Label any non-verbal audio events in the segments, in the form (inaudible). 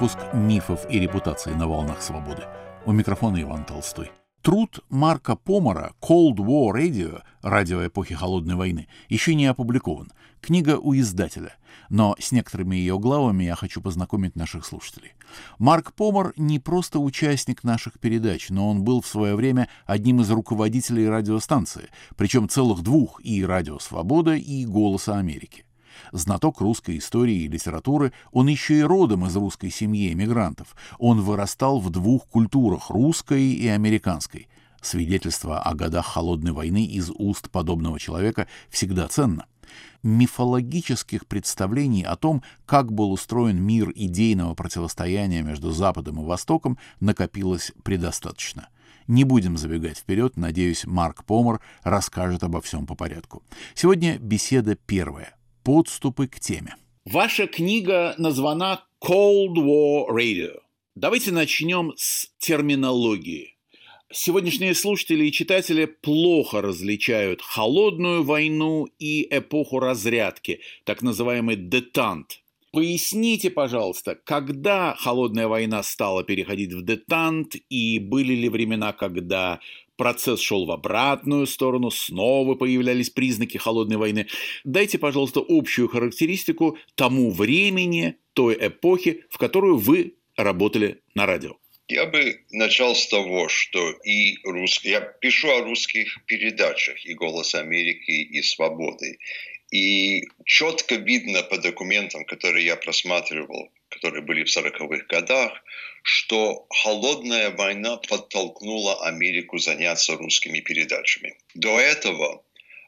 Выпуск «Мифов и репутации на волнах свободы». У микрофона Иван Толстой. Труд Марка Помара «Cold War Radio» — радио эпохи Холодной войны — еще не опубликован. Книга у издателя. Но с некоторыми ее главами я хочу познакомить наших слушателей. Марк Помар не просто участник наших передач, но он был в свое время одним из руководителей радиостанции, причем целых двух — и «Радио Свобода», и «Голоса Америки». Знаток русской истории и литературы, он еще и родом из русской семьи эмигрантов. Он вырастал в двух культурах — русской и американской. Свидетельство о годах холодной войны из уст подобного человека всегда ценно. Мифологических представлений о том, как был устроен мир идейного противостояния между Западом и Востоком, накопилось предостаточно. Не будем забегать вперед, надеюсь, Марк Помер расскажет обо всем по порядку. Сегодня беседа первая подступы к теме. Ваша книга названа Cold War Radio. Давайте начнем с терминологии. Сегодняшние слушатели и читатели плохо различают холодную войну и эпоху разрядки, так называемый детант. Поясните, пожалуйста, когда холодная война стала переходить в детант, и были ли времена, когда процесс шел в обратную сторону, снова появлялись признаки холодной войны. Дайте, пожалуйста, общую характеристику тому времени, той эпохи, в которую вы работали на радио. Я бы начал с того, что и рус... я пишу о русских передачах и «Голос Америки», и «Свободы». И четко видно по документам, которые я просматривал, которые были в 40-х годах, что холодная война подтолкнула Америку заняться русскими передачами. До этого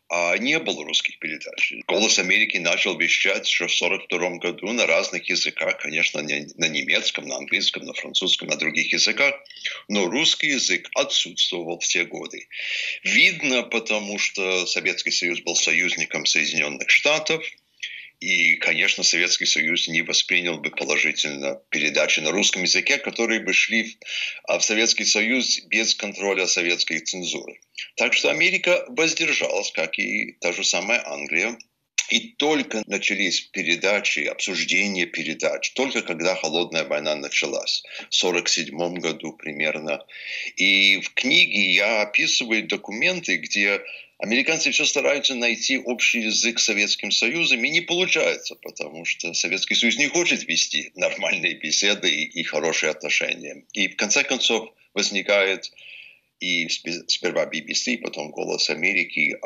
а, не было русских передач. «Голос Америки» начал вещать еще в 1942 году на разных языках, конечно, не, на немецком, на английском, на французском, на других языках, но русский язык отсутствовал в те годы. Видно, потому что Советский Союз был союзником Соединенных Штатов – и, конечно, Советский Союз не воспринял бы положительно передачи на русском языке, которые бы шли а, в Советский Союз без контроля советской цензуры. Так что Америка воздержалась, как и та же самая Англия. И только начались передачи, обсуждения передач, только когда холодная война началась, в 1947 году примерно. И в книге я описываю документы, где Американцы все стараются найти общий язык с Советским Союзом, и не получается, потому что Советский Союз не хочет вести нормальные беседы и, и хорошие отношения. И в конце концов возникает и сперва BBC, потом «Голос Америки»,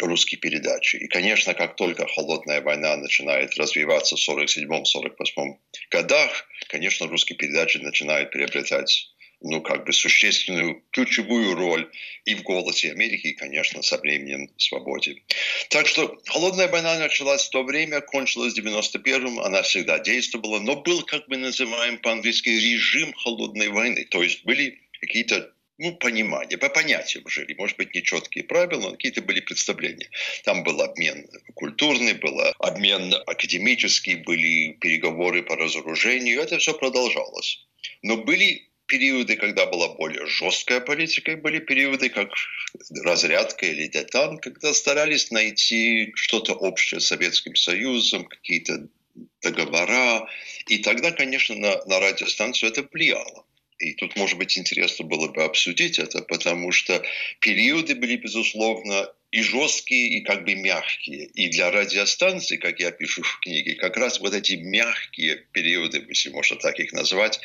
русские передачи. И, конечно, как только холодная война начинает развиваться в 1947-1948 годах, конечно, русские передачи начинают приобретать ну, как бы существенную ключевую роль и в «Голосе Америки», и, конечно, со временем в «Свободе». Так что холодная война началась в то время, кончилась в 91-м, она всегда действовала, но был, как мы называем по-английски, режим холодной войны. То есть были какие-то ну, понимание, по понятиям жили. Может быть, не четкие правила, но какие-то были представления. Там был обмен культурный, был обмен академический, были переговоры по разоружению. Это все продолжалось. Но были периоды, когда была более жесткая политика, и были периоды, как разрядка или детан, когда старались найти что-то общее с Советским Союзом, какие-то договора. И тогда, конечно, на, на радиостанцию это влияло. И тут, может быть, интересно было бы обсудить это, потому что периоды были, безусловно, и жесткие, и как бы мягкие. И для радиостанции, как я пишу в книге, как раз вот эти мягкие периоды, если можно так их назвать,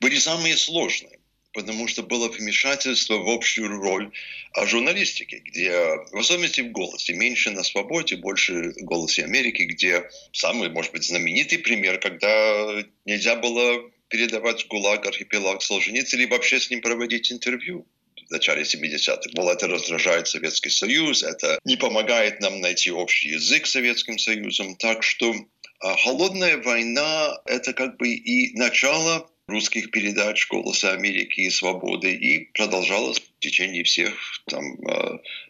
были самые сложные потому что было вмешательство в общую роль о журналистике, где, в особенности в «Голосе», меньше на «Свободе», больше в «Голосе Америки», где самый, может быть, знаменитый пример, когда нельзя было передавать ГУЛАГ архипелаг Солженицына или вообще с ним проводить интервью в начале 70-х. Мол, это раздражает Советский Союз, это не помогает нам найти общий язык с Советским Союзом. Так что а холодная война – это как бы и начало русских передач «Голоса Америки» и «Свободы» и продолжалось в течение всех там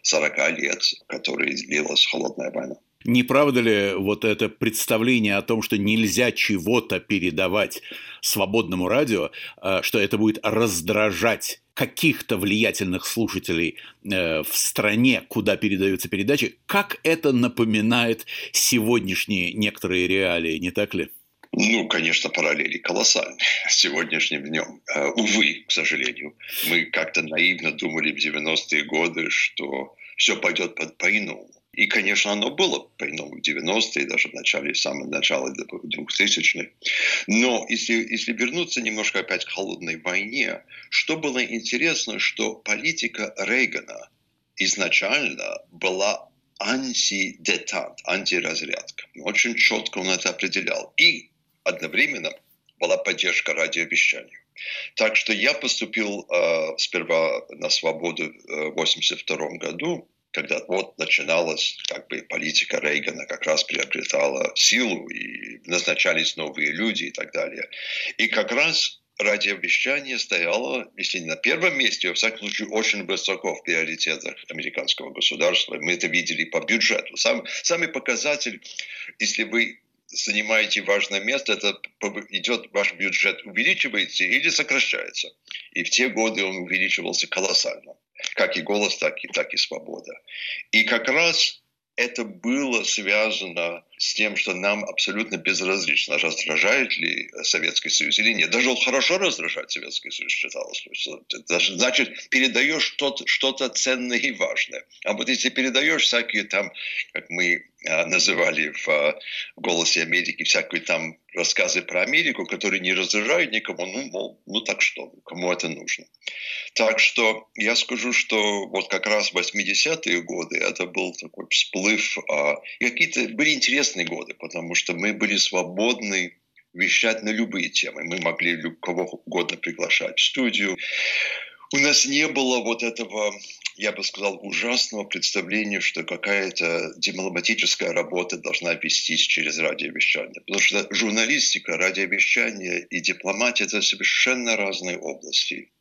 40 а, лет, которые длилась холодная война. Не правда ли вот это представление о том, что нельзя чего-то передавать свободному радио, э, что это будет раздражать каких-то влиятельных слушателей э, в стране, куда передаются передачи, как это напоминает сегодняшние некоторые реалии, не так ли? Ну, конечно, параллели колоссальные с (laughs) сегодняшним днем. Э, увы, к сожалению. Мы как-то наивно думали в 90-е годы, что все пойдет по- по-иному. И, конечно, оно было по-иному в 90-е, даже в начале, в самом начале 2000-х. Но если, если вернуться немножко опять к холодной войне, что было интересно, что политика Рейгана изначально была антидетант, антиразрядка. Очень четко он это определял. И одновременно была поддержка радиовещанию. Так что я поступил э, сперва на свободу в 1982 году, когда вот начиналась как бы политика Рейгана, как раз приобретала силу, и назначались новые люди и так далее. И как раз радиовещание стояло, если не на первом месте, во всяком случае, очень высоко в приоритетах американского государства. Мы это видели по бюджету. Сам, самый показатель, если вы занимаете важное место, это идет ваш бюджет увеличивается или сокращается. И в те годы он увеличивался колоссально. Как и голос, так и, так и свобода. И как раз это было связано с тем, что нам абсолютно безразлично, раздражает ли Советский Союз или нет. Даже хорошо раздражать Советский Союз считалось. Даже, значит, передаешь что-то, что-то ценное и важное. А вот если передаешь всякие там, как мы а, называли в а, «Голосе Америки», всякие там рассказы про Америку, которые не раздражают никому, ну, мол, ну так что, кому это нужно. Так что я скажу, что вот как раз 80-е годы это был такой всплыв, а, какие-то были интересные годы, потому что мы были свободны вещать на любые темы. Мы могли кого угодно приглашать в студию. У нас не было вот этого я бы сказал, ужасного представления, что какая-то дипломатическая работа должна вестись через радиовещание. Потому что журналистика, радиовещание и дипломатия – это совершенно разные области.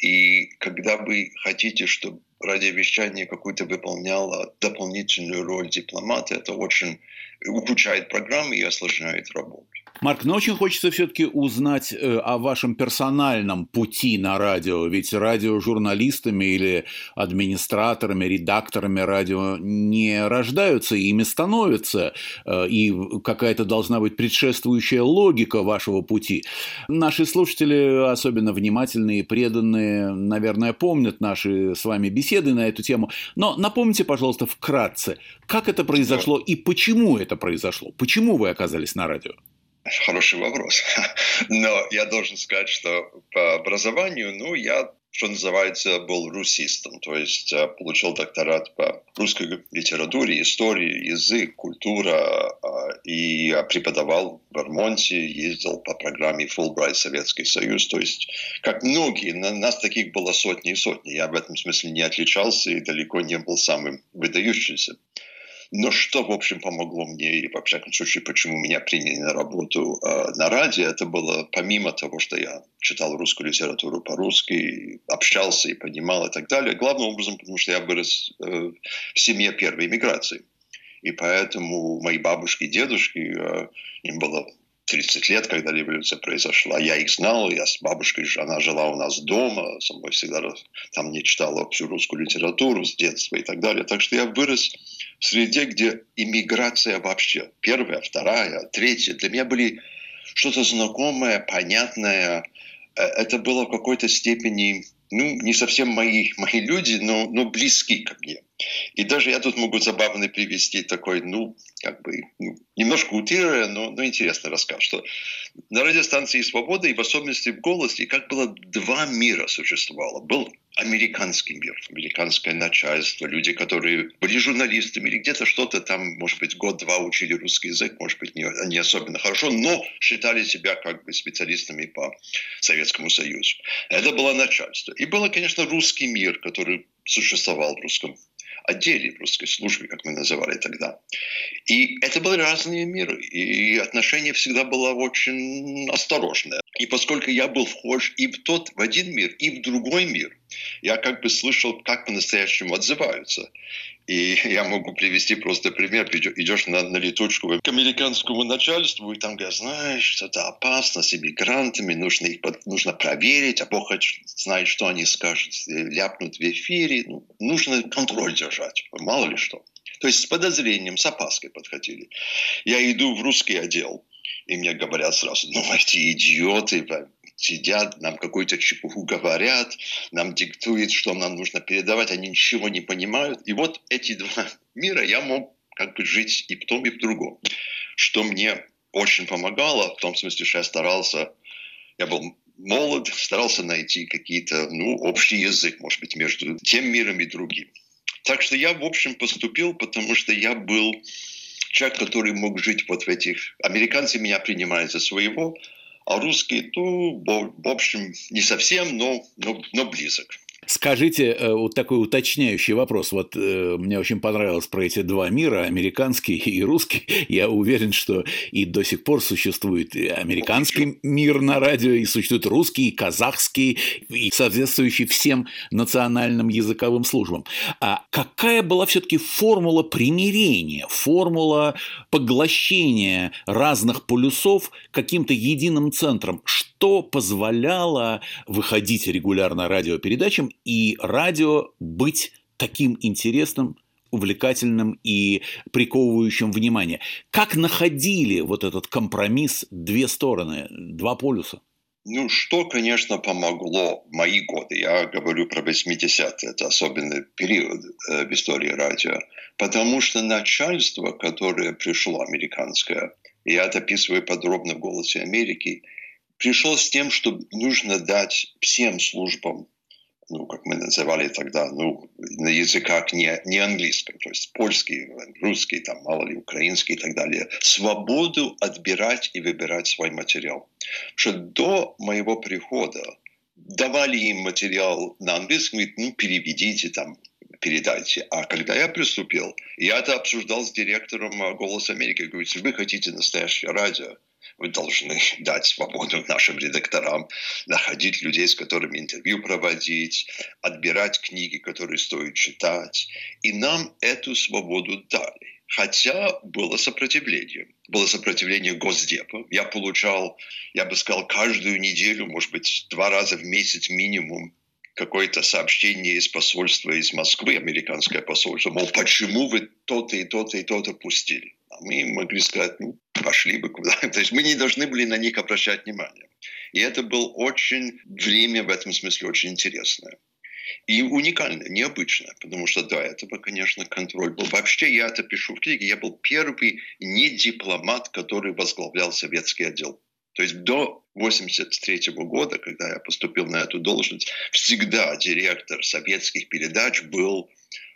И когда вы хотите, чтобы радиовещание какую-то выполняло дополнительную роль дипломата, это очень ухудшает программы и осложняет работу. Марк, но очень хочется все-таки узнать э, о вашем персональном пути на радио, ведь радиожурналистами или администраторами, редакторами радио не рождаются, ими становятся, э, и какая-то должна быть предшествующая логика вашего пути. Наши слушатели, особенно внимательные и преданные, наверное, помнят наши с вами беседы на эту тему, но напомните, пожалуйста, вкратце, как это произошло и почему это произошло, почему вы оказались на радио? Хороший вопрос. (laughs) Но я должен сказать, что по образованию, ну, я что называется, был русистом, то есть э, получил докторат по русской литературе, истории, язык, культура, э, и преподавал в Вермонте, ездил по программе Fulbright Советский Союз, то есть, как многие, нас таких было сотни и сотни, я в этом смысле не отличался и далеко не был самым выдающимся. Но что, в общем, помогло мне, или, во всяком случае, почему меня приняли на работу э, на радио, это было помимо того, что я читал русскую литературу по-русски, общался и понимал и так далее, главным образом, потому что я вырос э, в семье первой иммиграции. И поэтому мои бабушки и дедушки, э, им было 30 лет, когда революция произошла. Я их знал, я с бабушкой, она жила у нас дома, со мной всегда там не читала всю русскую литературу с детства и так далее. Так что я вырос в среде, где иммиграция вообще, первая, вторая, третья, для меня были что-то знакомое, понятное. Э, это было в какой-то степени, ну, не совсем мои, мои люди, но, но близки ко мне. И даже я тут могу забавно привести такой, ну, как бы, ну, немножко утрируя, но, но интересный рассказ, что на радиостанции «Свобода» и в особенности в «Голосе» как было два мира существовало. Был американский мир, американское начальство, люди, которые были журналистами или где-то что-то там, может быть, год-два учили русский язык, может быть, не, не особенно хорошо, но считали себя как бы специалистами по Советскому Союзу. Это было начальство. И было, конечно, русский мир, который существовал в русском отделе в русской службе, как мы называли тогда. И это были разные миры, и отношение всегда было очень осторожное. И поскольку я был вхож и в тот, в один мир, и в другой мир, я как бы слышал, как по-настоящему отзываются. И (laughs) я могу привести просто пример. Идешь на, на летучку к американскому начальству, и там говорят, знаешь, что это опасно с иммигрантами, нужно их нужно проверить, а Бог знает, что они скажут, ляпнут в эфире. Ну, нужно контроль держать, мало ли что. То есть с подозрением, с опаской подходили. Я иду в русский отдел, И мне говорят сразу, ну, эти идиоты сидят, нам какую-то чепуху говорят, нам диктуют, что нам нужно передавать, они ничего не понимают. И вот эти два (laughs) мира я мог как бы жить и в том, и в другом. Что мне очень помогало, в том смысле, что я старался, я был молод, старался найти какие-то, ну, общий язык, может быть, между тем миром и другим. Так что я, в общем, поступил, потому что я был человек, который мог жить вот в этих... Американцы меня принимают за своего, а русские, ну, в общем, не совсем, но, но, но близок. Скажите э, вот такой уточняющий вопрос. Вот э, мне очень понравилось про эти два мира, американский и русский. (laughs) Я уверен, что и до сих пор существует и американский мир на радио, и существует русский, и казахский, и соответствующий всем национальным языковым службам. А какая была все-таки формула примирения, формула поглощения разных полюсов каким-то единым центром? Что позволяло выходить регулярно радиопередачам и радио быть таким интересным, увлекательным и приковывающим внимание. Как находили вот этот компромисс две стороны, два полюса? Ну, что, конечно, помогло в мои годы, я говорю про 80-е, это особенный период э, в истории радио, потому что начальство, которое пришло американское, я это описываю подробно в «Голосе Америки», пришло с тем, что нужно дать всем службам ну, как мы называли тогда, ну, на языках не, не английском, то есть польский, русский, там, мало ли, украинский и так далее, свободу отбирать и выбирать свой материал. Что до моего прихода давали им материал на английском, говорит, ну, переведите там, передайте. А когда я приступил, я это обсуждал с директором «Голос Америки», говорю, если вы хотите настоящее радио, вы должны (laughs) дать свободу нашим редакторам, находить людей, с которыми интервью проводить, отбирать книги, которые стоит читать. И нам эту свободу дали. Хотя было сопротивление. Было сопротивление Госдепа. Я получал, я бы сказал, каждую неделю, может быть, два раза в месяц минимум какое-то сообщение из посольства из Москвы, американское посольство, мол, почему вы то-то и то-то и то-то пустили? Мы могли сказать, ну, пошли бы куда. (laughs) То есть мы не должны были на них обращать внимание. И это было очень время в этом смысле очень интересное. И уникальное, необычное, потому что до этого, конечно, контроль был. Вообще, я это пишу в книге, я был первый не дипломат, который возглавлял советский отдел. То есть до 1983 года, когда я поступил на эту должность, всегда директор советских передач был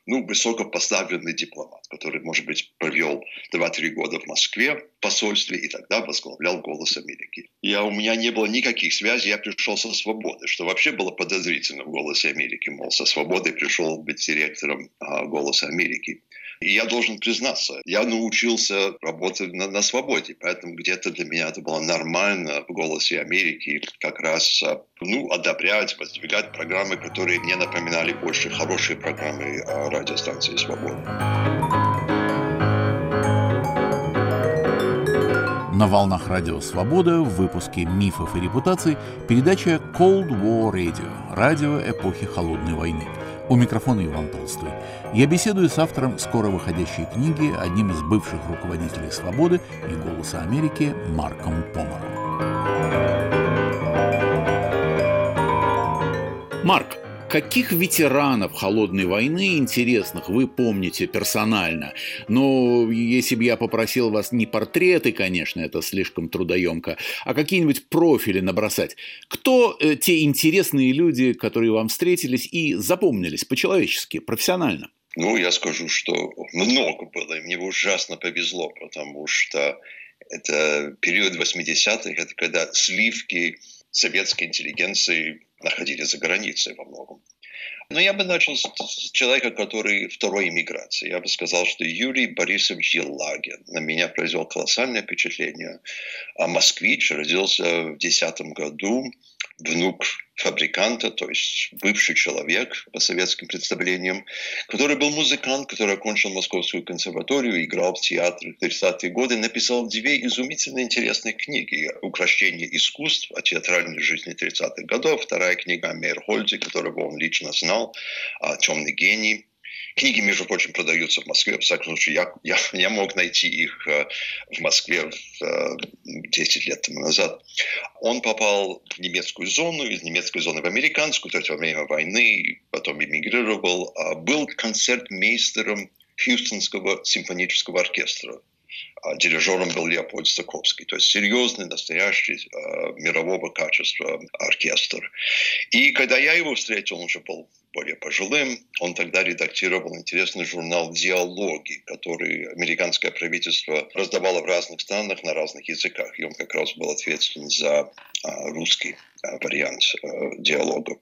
ну, высокопоставленный дипломат, который, может быть, провел 2-3 года в Москве в посольстве и тогда возглавлял «Голос Америки». Я, у меня не было никаких связей, я пришел со свободы, что вообще было подозрительно в «Голосе Америки», мол, со свободой пришел быть директором а, «Голоса Америки». И я должен признаться, я научился работать на, на свободе, поэтому где-то для меня это было нормально в «Голосе Америки» как раз а, ну, одобрять, воздвигать программы, которые мне напоминали больше хорошие программы а, радиостанции «Свобода». На волнах Радио Свобода в выпуске «Мифов и репутаций» передача Cold War Radio – радио эпохи Холодной войны – у микрофона Иван Толстой. Я беседую с автором скоро выходящей книги, одним из бывших руководителей «Свободы» и «Голоса Америки» Марком Помором. Марк, Каких ветеранов холодной войны интересных вы помните персонально? Ну, если бы я попросил вас не портреты, конечно, это слишком трудоемко, а какие-нибудь профили набросать. Кто э, те интересные люди, которые вам встретились и запомнились по-человечески, профессионально? Ну, я скажу, что много было, и мне ужасно повезло, потому что это период 80-х, это когда сливки советской интеллигенции находились за границей во многом. Но я бы начал с человека, который второй иммиграции. Я бы сказал, что Юрий Борисович Елагин на меня произвел колоссальное впечатление. А москвич родился в 2010 году, внук фабриканта, то есть бывший человек по советским представлениям, который был музыкант, который окончил Московскую консерваторию, играл в театре в 30-е годы, написал две изумительно интересные книги «Укращение искусств» о театральной жизни 30-х годов, вторая книга о Мейерхольде, которого он лично знал, «Темный гений», Книги, между прочим, продаются в Москве. В всяком случае, я, я, я мог найти их э, в Москве в, 10 лет тому назад. Он попал в немецкую зону, из немецкой зоны в американскую, то есть во время войны, потом эмигрировал. А был концертмейстером Хьюстонского симфонического оркестра дирижером был Леопольд Стаковский. То есть серьезный, настоящий э, мирового качества оркестр. И когда я его встретил, он уже был более пожилым. Он тогда редактировал интересный журнал «Диалоги», который американское правительство раздавало в разных странах на разных языках. И он как раз был ответственен за а, русский а, вариант а, диалога.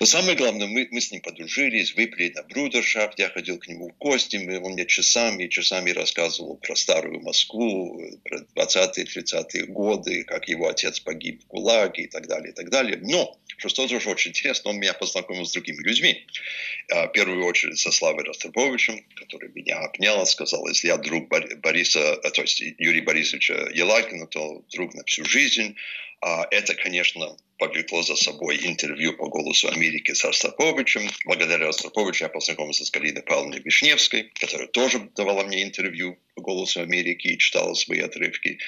Но самое главное, мы, мы с ним подружились, выпили на брудершафт, я ходил к нему в гости, мы, он мне часами и часами рассказывал про старую Москву, про 20-е, 30-е годы, как его отец погиб в ГУЛАГе и так далее, и так далее. Но что тоже очень интересно, он меня познакомил с другими людьми. А, в первую очередь со Славой Ростроповичем, который меня обнял, сказал, если я друг Бориса, то есть Юрия Борисовича Елагина, то друг на всю жизнь. А, это, конечно, повлекло за собой интервью по «Голосу Америки» с Ростроповичем. Благодаря Ростроповичу я познакомился с Галиной Павловной Вишневской, которая тоже давала мне интервью по «Голосу Америки» и читала свои отрывки.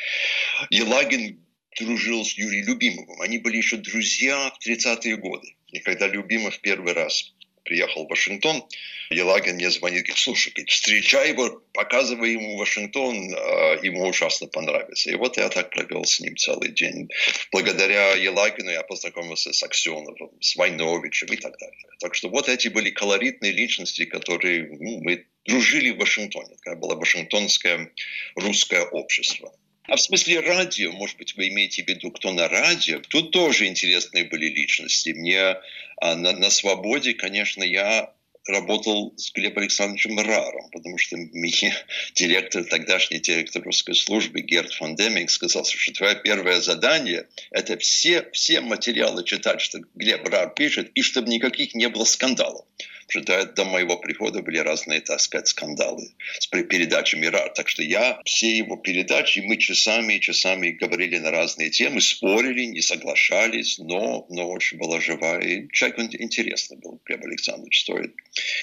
Елагин дружил с Юрием Любимовым. Они были еще друзья в 30-е годы. И когда Любимов первый раз приехал в Вашингтон, Елагин мне звонит, говорит, слушай, говорит, встречай его, показывай ему Вашингтон, а, ему ужасно понравится. И вот я так провел с ним целый день. Благодаря Елагину я познакомился с Аксеновым, с Войновичем и так далее. Так что вот эти были колоритные личности, которые ну, мы дружили в Вашингтоне. Это было Вашингтонское русское общество. А в смысле радио, может быть, вы имеете в виду, кто на радио, тут тоже интересные были личности. Мне а, на, на свободе, конечно, я работал с Глебом Александровичем Раром, потому что мне (laughs) директор, тогдашний директор русской службы Герд фон Деминг сказал, что твое первое задание – это все, все материалы читать, что Глеб Рар пишет, и чтобы никаких не было скандалов что до моего прихода были разные, так сказать, скандалы с передачами РАР. Так что я все его передачи, мы часами и часами говорили на разные темы, спорили, не соглашались, но, но очень была живая. И человек интересный был, Глеб Александрович стоит.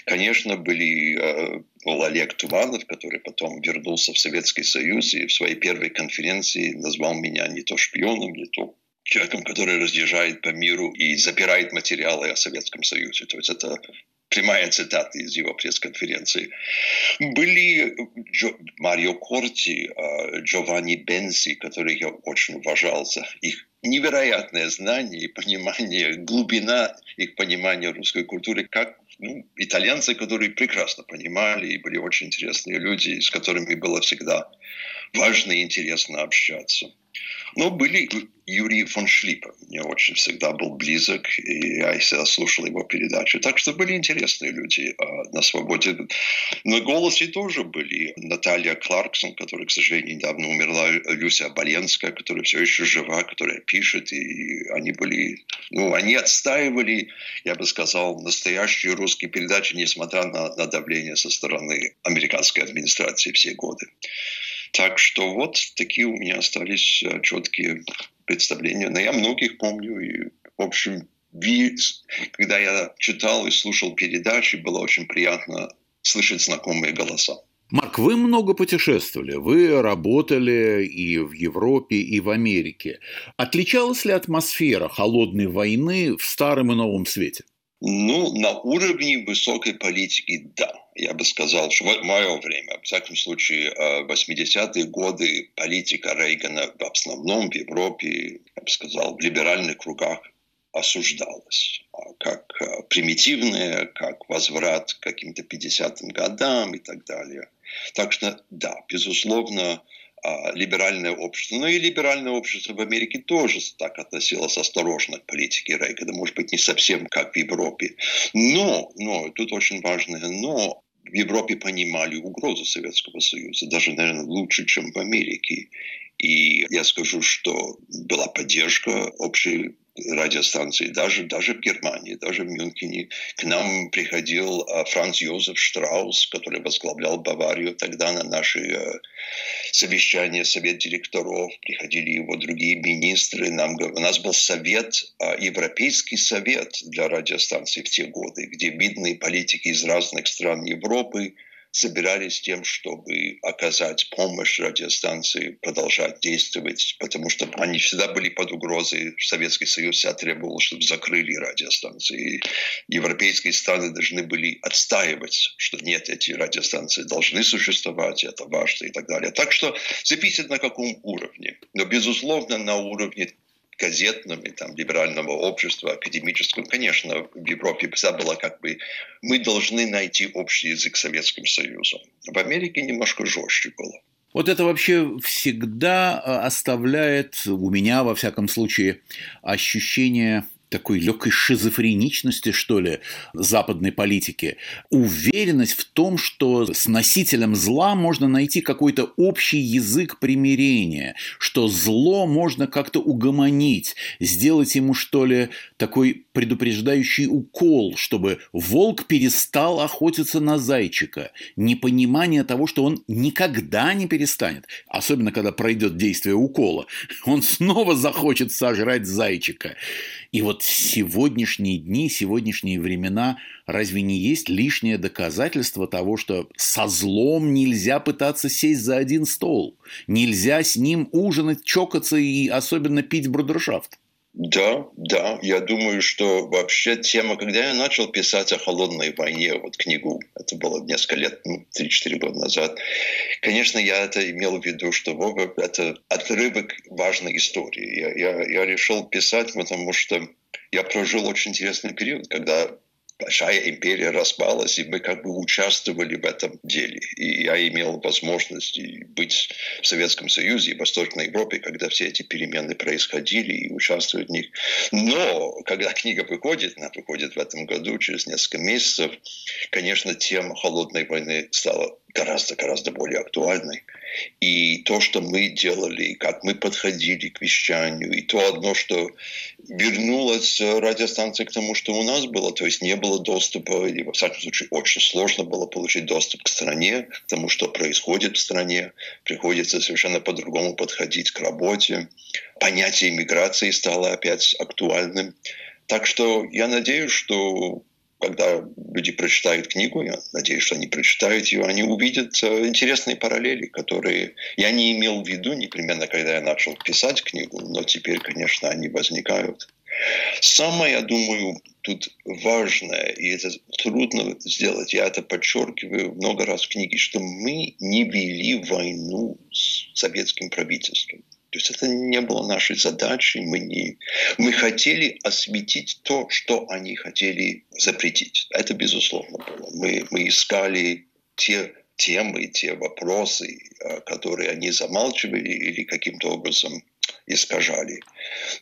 Конечно, были э, был Олег Туманов, который потом вернулся в Советский Союз и в своей первой конференции назвал меня не то шпионом, не то человеком, который разъезжает по миру и запирает материалы о Советском Союзе. То есть это прямая цитата из его пресс-конференции. Были Джо, Марио Корти, а, Джованни Бенси, которых я очень уважал за их невероятное знание и понимание, глубина их понимания русской культуры, как ну, итальянцы, которые прекрасно понимали и были очень интересные люди, с которыми было всегда важно и интересно общаться. Но были Юрий фон Шлипа. Мне очень всегда был близок, и я всегда слушал его передачи. Так что были интересные люди а, на свободе. На «Голосе» тоже были Наталья Кларксон, которая, к сожалению, недавно умерла, Люся Боленская, которая все еще жива, которая пишет, и они были, ну, они отстаивали, я бы сказал, настоящие русские передачи, несмотря на, на давление со стороны американской администрации все годы. Так что вот такие у меня остались э, четкие представления. Но я многих помню. И, в общем, когда я читал и слушал передачи, было очень приятно слышать знакомые голоса. Марк, вы много путешествовали, вы работали и в Европе, и в Америке. Отличалась ли атмосфера холодной войны в Старом и Новом Свете? Ну, на уровне высокой политики – да я бы сказал, что в мое время, в всяком случае, 80-е э, годы политика Рейгана в основном в Европе, я бы сказал, в либеральных кругах осуждалась а как э, примитивная, как возврат к каким-то 50-м годам и так далее. Так что, да, безусловно, либеральное общество. Но и либеральное общество в Америке тоже так относилось осторожно к политике Рейгана. Может быть, не совсем как в Европе. Но, но, тут очень важное но, в Европе понимали угрозу Советского Союза, даже, наверное, лучше, чем в Америке. И я скажу, что была поддержка общей радиостанции, даже, даже в Германии, даже в Мюнхене. К нам приходил а, Франц Йозеф Штраус, который возглавлял Баварию тогда на наши э, совещания, совет директоров. Приходили его другие министры. Нам, у нас был совет, а, Европейский совет для радиостанций в те годы, где видные политики из разных стран Европы, собирались тем, чтобы оказать помощь радиостанции, продолжать действовать, потому что они всегда были под угрозой. Советский Союз всегда требовал, чтобы закрыли радиостанции. И европейские страны должны были отстаивать, что нет, эти радиостанции должны существовать, это важно и так далее. Так что зависит на каком уровне. Но, безусловно, на уровне газетном и там либерального общества, академического, конечно, в Европе всегда было как бы мы должны найти общий язык с Советским Союзом. В Америке немножко жестче было. Вот это вообще всегда э, оставляет у меня, во всяком случае, ощущение такой легкой шизофреничности, что ли, западной политики, уверенность в том, что с носителем зла можно найти какой-то общий язык примирения, что зло можно как-то угомонить, сделать ему, что ли, такой предупреждающий укол, чтобы волк перестал охотиться на зайчика, непонимание того, что он никогда не перестанет, особенно когда пройдет действие укола, он снова захочет сожрать зайчика. И вот сегодняшние дни, сегодняшние времена разве не есть лишнее доказательство того, что со злом нельзя пытаться сесть за один стол, нельзя с ним ужинать, чокаться и особенно пить брудершафт? Да, да, я думаю, что вообще тема, когда я начал писать о холодной войне, вот книгу, это было несколько лет, ну, 3-4 года назад, конечно, я это имел в виду, что Вова, это отрывок важной истории. Я, я, я решил писать, потому что я прожил очень интересный период, когда большая империя распалась, и мы как бы участвовали в этом деле. И я имел возможность быть в Советском Союзе и Восточной Европе, когда все эти перемены происходили и участвовать в них. Но когда книга выходит, она выходит в этом году, через несколько месяцев, конечно, тема холодной войны стала гораздо-гораздо более актуальной. И то, что мы делали, как мы подходили к вещанию, и то одно, что вернулась радиостанция к тому, что у нас было, то есть не было доступа, или, во всяком случае, очень сложно было получить доступ к стране, к тому, что происходит в стране. Приходится совершенно по-другому подходить к работе. Понятие иммиграции стало опять актуальным. Так что я надеюсь, что когда люди прочитают книгу, я надеюсь, что они прочитают ее, они увидят э, интересные параллели, которые я не имел в виду непременно, когда я начал писать книгу, но теперь, конечно, они возникают. Самое, я думаю, тут важное, и это трудно сделать, я это подчеркиваю много раз в книге, что мы не вели войну с советским правительством. То есть это не было нашей задачей. Мы, не... мы хотели осветить то, что они хотели запретить. Это безусловно было. Мы, мы искали те темы, те вопросы, э, которые они замалчивали или каким-то образом искажали.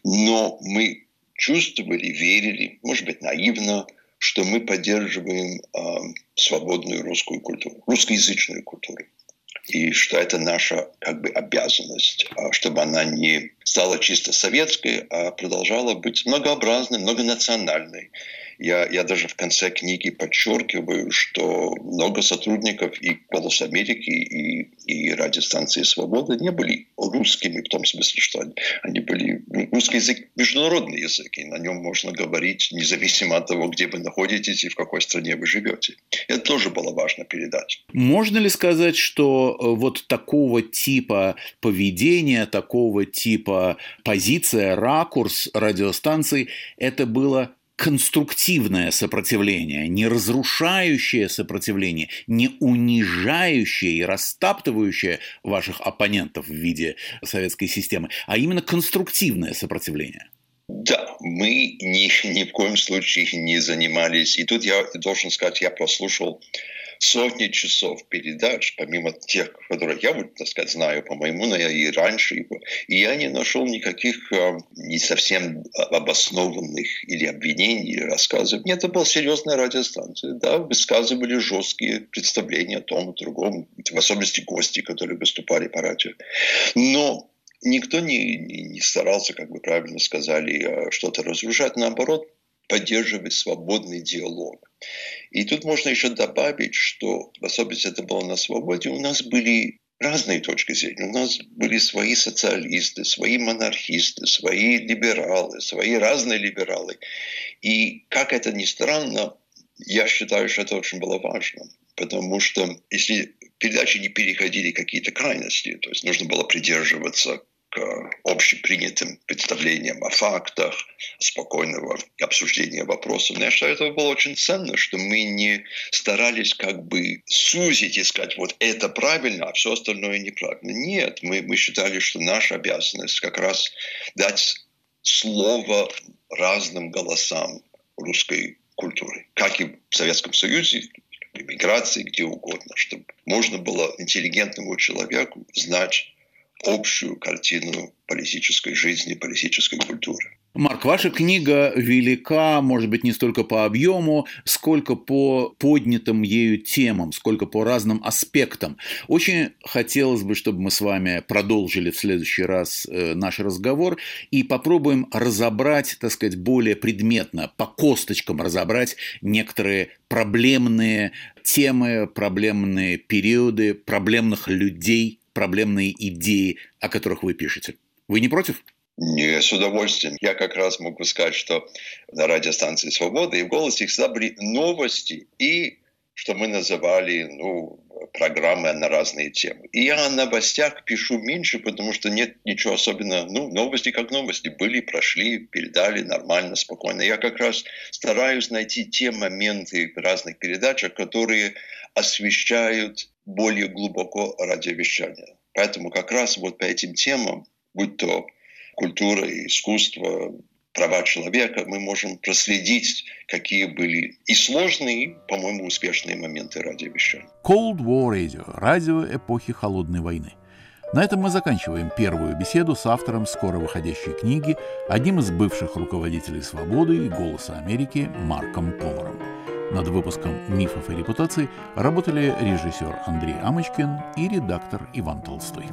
Но мы чувствовали, верили, может быть, наивно, что мы поддерживаем э, свободную русскую культуру, русскоязычную культуру и что это наша как бы обязанность, а чтобы она не стала чисто советской, а продолжала быть многообразной, многонациональной. Я, я даже в конце книги подчеркиваю, что много сотрудников и «Голос Америки», и, и радиостанции «Свобода» не были русскими в том смысле, что они, они были... Русский язык – международный язык, и на нем можно говорить независимо от того, где вы находитесь и в какой стране вы живете. Это тоже было важно передать. Можно ли сказать, что э, вот такого типа поведения, такого типа позиция, ракурс радиостанций – это было конструктивное сопротивление, не разрушающее сопротивление, не унижающее и растаптывающее ваших оппонентов в виде советской системы, а именно конструктивное сопротивление. Да, мы ни, ни в коем случае не занимались. И тут я должен сказать, я послушал сотни часов передач, помимо тех, которые я, вот, так сказать, знаю по-моему, но я и раньше и я не нашел никаких э, не совсем обоснованных или обвинений, или рассказов. Нет, это была серьезная радиостанция, да, высказывали жесткие представления о том и другом, в особенности гости, которые выступали по радио. Но никто не, не старался, как вы правильно сказали, что-то разрушать. Наоборот, поддерживать свободный диалог. И тут можно еще добавить, что, в особенности это было на свободе, у нас были разные точки зрения. У нас были свои социалисты, свои монархисты, свои либералы, свои разные либералы. И, как это ни странно, я считаю, что это очень было важно. Потому что если передачи не переходили какие-то крайности, то есть нужно было придерживаться к общепринятым представлениям о фактах, спокойного обсуждения вопросов. Я считаю, это было очень ценно, что мы не старались как бы сузить и сказать, вот это правильно, а все остальное неправильно. Нет, мы, мы считали, что наша обязанность как раз дать слово разным голосам русской культуры, как и в Советском Союзе, в эмиграции, где угодно, чтобы можно было интеллигентному человеку знать общую картину политической жизни, политической культуры. Марк, ваша книга велика, может быть, не столько по объему, сколько по поднятым ею темам, сколько по разным аспектам. Очень хотелось бы, чтобы мы с вами продолжили в следующий раз э, наш разговор и попробуем разобрать, так сказать, более предметно, по косточкам разобрать некоторые проблемные темы, проблемные периоды, проблемных людей, проблемные идеи, о которых вы пишете. Вы не против? Не, с удовольствием. Я как раз могу сказать, что на радиостанции «Свобода» и в «Голосе» всегда были новости и что мы называли ну, программы на разные темы. И я о новостях пишу меньше, потому что нет ничего особенного. Ну, новости как новости. Были, прошли, передали нормально, спокойно. Я как раз стараюсь найти те моменты в разных передачах, которые освещают более глубоко радиовещание. Поэтому как раз вот по этим темам, будь то культура, искусство, права человека, мы можем проследить, какие были и сложные, по-моему, успешные моменты радиовещания. Cold War Radio – радио эпохи Холодной войны. На этом мы заканчиваем первую беседу с автором скоро выходящей книги, одним из бывших руководителей «Свободы» и «Голоса Америки» Марком Помором. Над выпуском «Мифов и репутаций» работали режиссер Андрей Амочкин и редактор Иван Толстой.